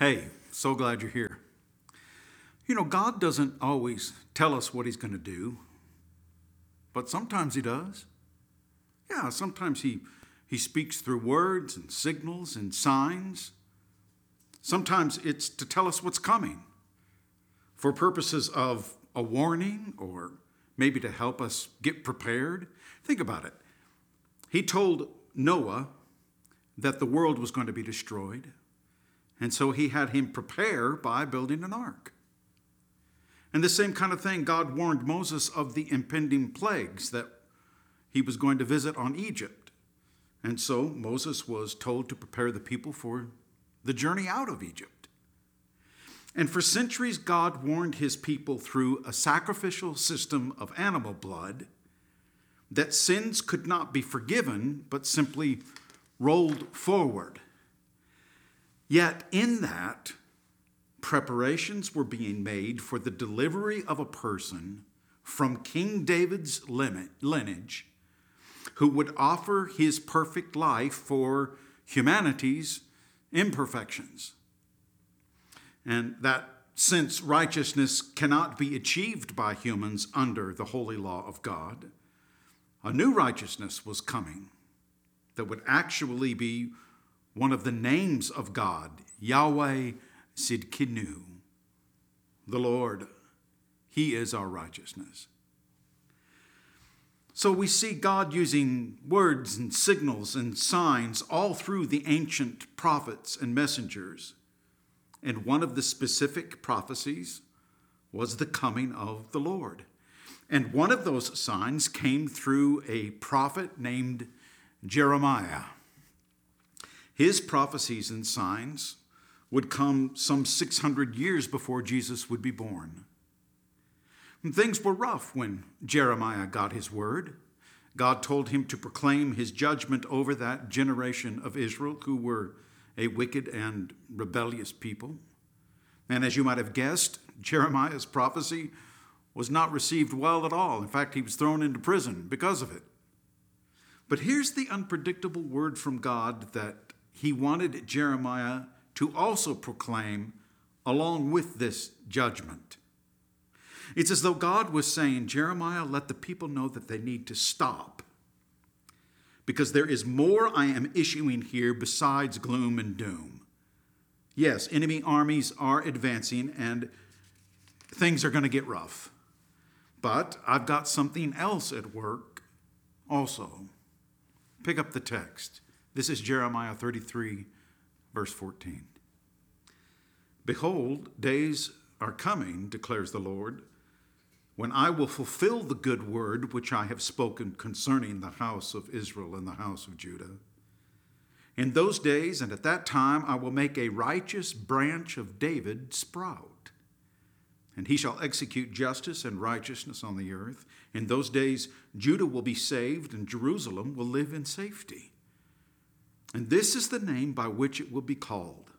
Hey, so glad you're here. You know, God doesn't always tell us what He's going to do, but sometimes He does. Yeah, sometimes He, he speaks through words and signals and signs. Sometimes it's to tell us what's coming for purposes of a warning or maybe to help us get prepared. Think about it. He told Noah that the world was going to be destroyed. And so he had him prepare by building an ark. And the same kind of thing, God warned Moses of the impending plagues that he was going to visit on Egypt. And so Moses was told to prepare the people for the journey out of Egypt. And for centuries, God warned his people through a sacrificial system of animal blood that sins could not be forgiven, but simply rolled forward. Yet, in that, preparations were being made for the delivery of a person from King David's lineage who would offer his perfect life for humanity's imperfections. And that since righteousness cannot be achieved by humans under the holy law of God, a new righteousness was coming that would actually be one of the names of God, Yahweh Tsidkenu, the Lord. He is our righteousness. So we see God using words and signals and signs all through the ancient prophets and messengers. And one of the specific prophecies was the coming of the Lord. And one of those signs came through a prophet named Jeremiah. His prophecies and signs would come some 600 years before Jesus would be born. And things were rough when Jeremiah got his word. God told him to proclaim his judgment over that generation of Israel who were a wicked and rebellious people. And as you might have guessed, Jeremiah's prophecy was not received well at all. In fact, he was thrown into prison because of it. But here's the unpredictable word from God that he wanted Jeremiah to also proclaim along with this judgment. It's as though God was saying, Jeremiah, let the people know that they need to stop because there is more I am issuing here besides gloom and doom. Yes, enemy armies are advancing and things are going to get rough. But I've got something else at work also. Pick up the text. This is Jeremiah 33, verse 14. Behold, days are coming, declares the Lord, when I will fulfill the good word which I have spoken concerning the house of Israel and the house of Judah. In those days and at that time, I will make a righteous branch of David sprout, and he shall execute justice and righteousness on the earth. In those days, Judah will be saved, and Jerusalem will live in safety. And this is the name by which it will be called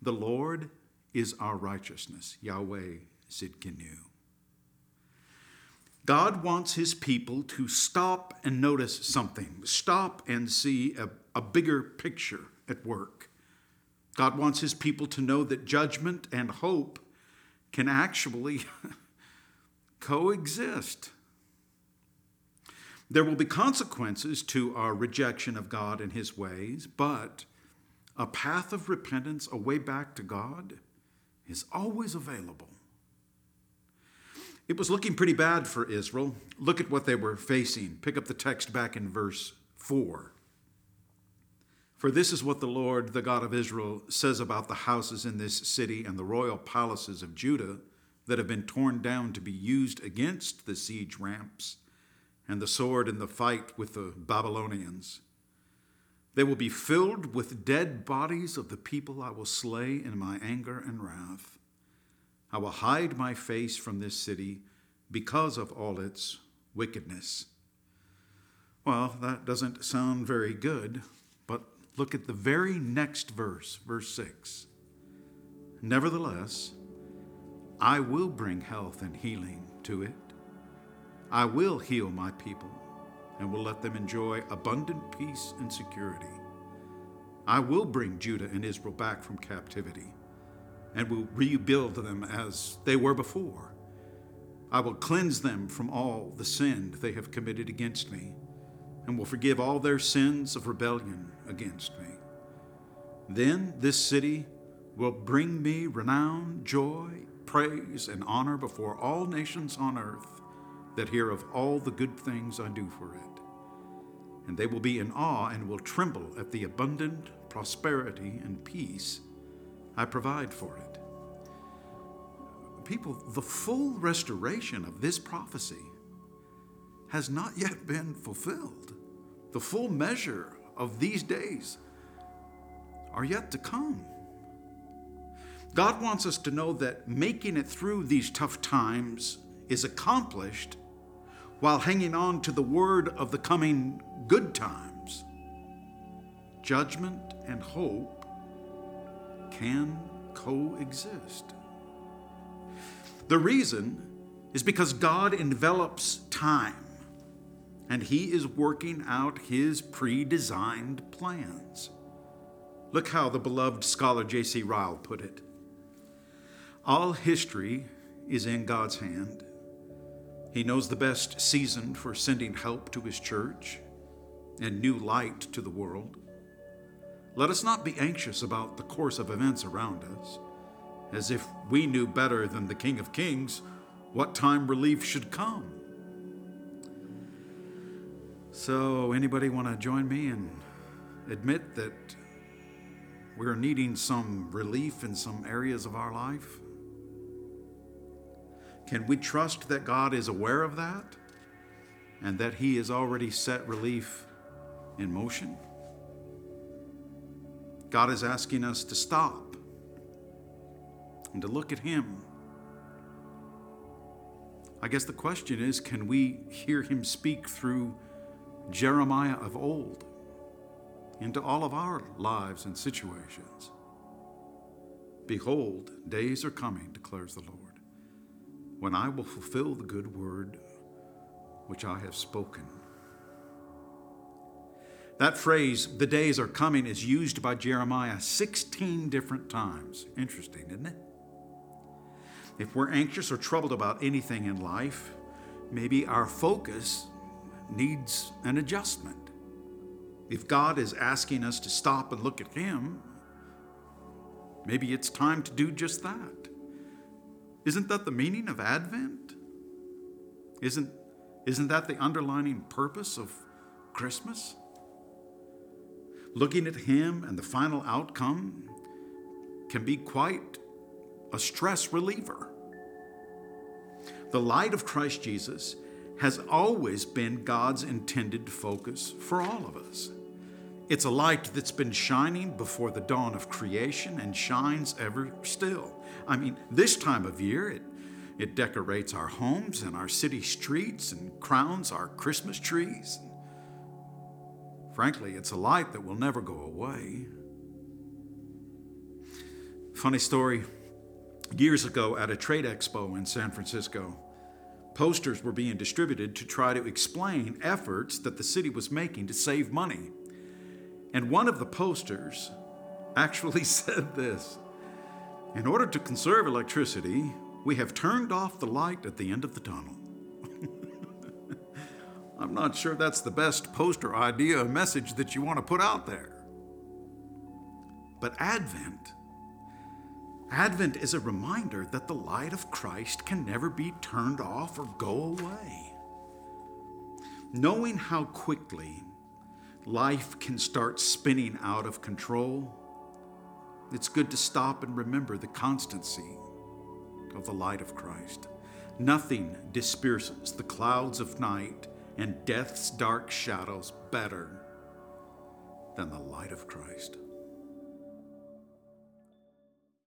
The Lord is our righteousness, Yahweh Tsidkenu. God wants his people to stop and notice something, stop and see a, a bigger picture at work. God wants his people to know that judgment and hope can actually coexist. There will be consequences to our rejection of God and His ways, but a path of repentance, a way back to God, is always available. It was looking pretty bad for Israel. Look at what they were facing. Pick up the text back in verse 4. For this is what the Lord, the God of Israel, says about the houses in this city and the royal palaces of Judah that have been torn down to be used against the siege ramps and the sword in the fight with the Babylonians. They will be filled with dead bodies of the people I will slay in my anger and wrath. I will hide my face from this city because of all its wickedness. Well, that doesn't sound very good, but look at the very next verse, verse 6. Nevertheless, I will bring health and healing to it I will heal my people and will let them enjoy abundant peace and security. I will bring Judah and Israel back from captivity and will rebuild them as they were before. I will cleanse them from all the sin they have committed against me and will forgive all their sins of rebellion against me. Then this city will bring me renown, joy, praise, and honor before all nations on earth that hear of all the good things I do for it. And they will be in awe and will tremble at the abundant prosperity and peace I provide for it. People, the full restoration of this prophecy has not yet been fulfilled. The full measure of these days are yet to come. God wants us to know that making it through these tough times is accomplished while hanging on to the word of the coming good times. Judgment and hope can coexist. The reason is because God envelops time and He is working out His pre designed plans. Look how the beloved scholar J.C. Ryle put it All history is in God's hand. He knows the best season for sending help to His church and new light to the world. Let us not be anxious about the course of events around us, as if we knew better than the King of Kings what time relief should come. So, anybody want to join me and admit that we're needing some relief in some areas of our life? Can we trust that God is aware of that and that He has already set relief in motion? God is asking us to stop and to look at Him. I guess the question is can we hear Him speak through Jeremiah of old? into all of our lives and situations. Behold, days are coming, declares the Lord, when I will fulfill the good word which I have spoken. That phrase, the days are coming, is used by Jeremiah 16 different times. Interesting, isn't it? If we're anxious or troubled about anything in life, maybe our focus needs an adjustment. If God is asking us to stop and look at Him, maybe it's time to do just that. Isn't that the meaning of Advent? Isn't, isn't that the underlining purpose of Christmas? Looking at Him and the final outcome can be quite a stress reliever. The light of Christ Jesus has always been God's intended focus for all of us. It's a light that's been shining before the dawn of creation and shines ever still. I mean, this time of year, it, it decorates our homes and our city streets and crowns our Christmas trees. Frankly, it's a light that will never go away. Funny story years ago at a trade expo in San Francisco, Posters were being distributed to try to explain efforts that the city was making to save money. And one of the posters actually said this In order to conserve electricity, we have turned off the light at the end of the tunnel. I'm not sure that's the best poster idea or message that you want to put out there. But Advent Advent is a reminder that the light of Christ can never be turned off or go away. Knowing how quickly life can start spinning out of control, it's good to stop and remember the constancy of the light of Christ. Nothing disperses the clouds of night and death's dark shadows better than the light of Christ.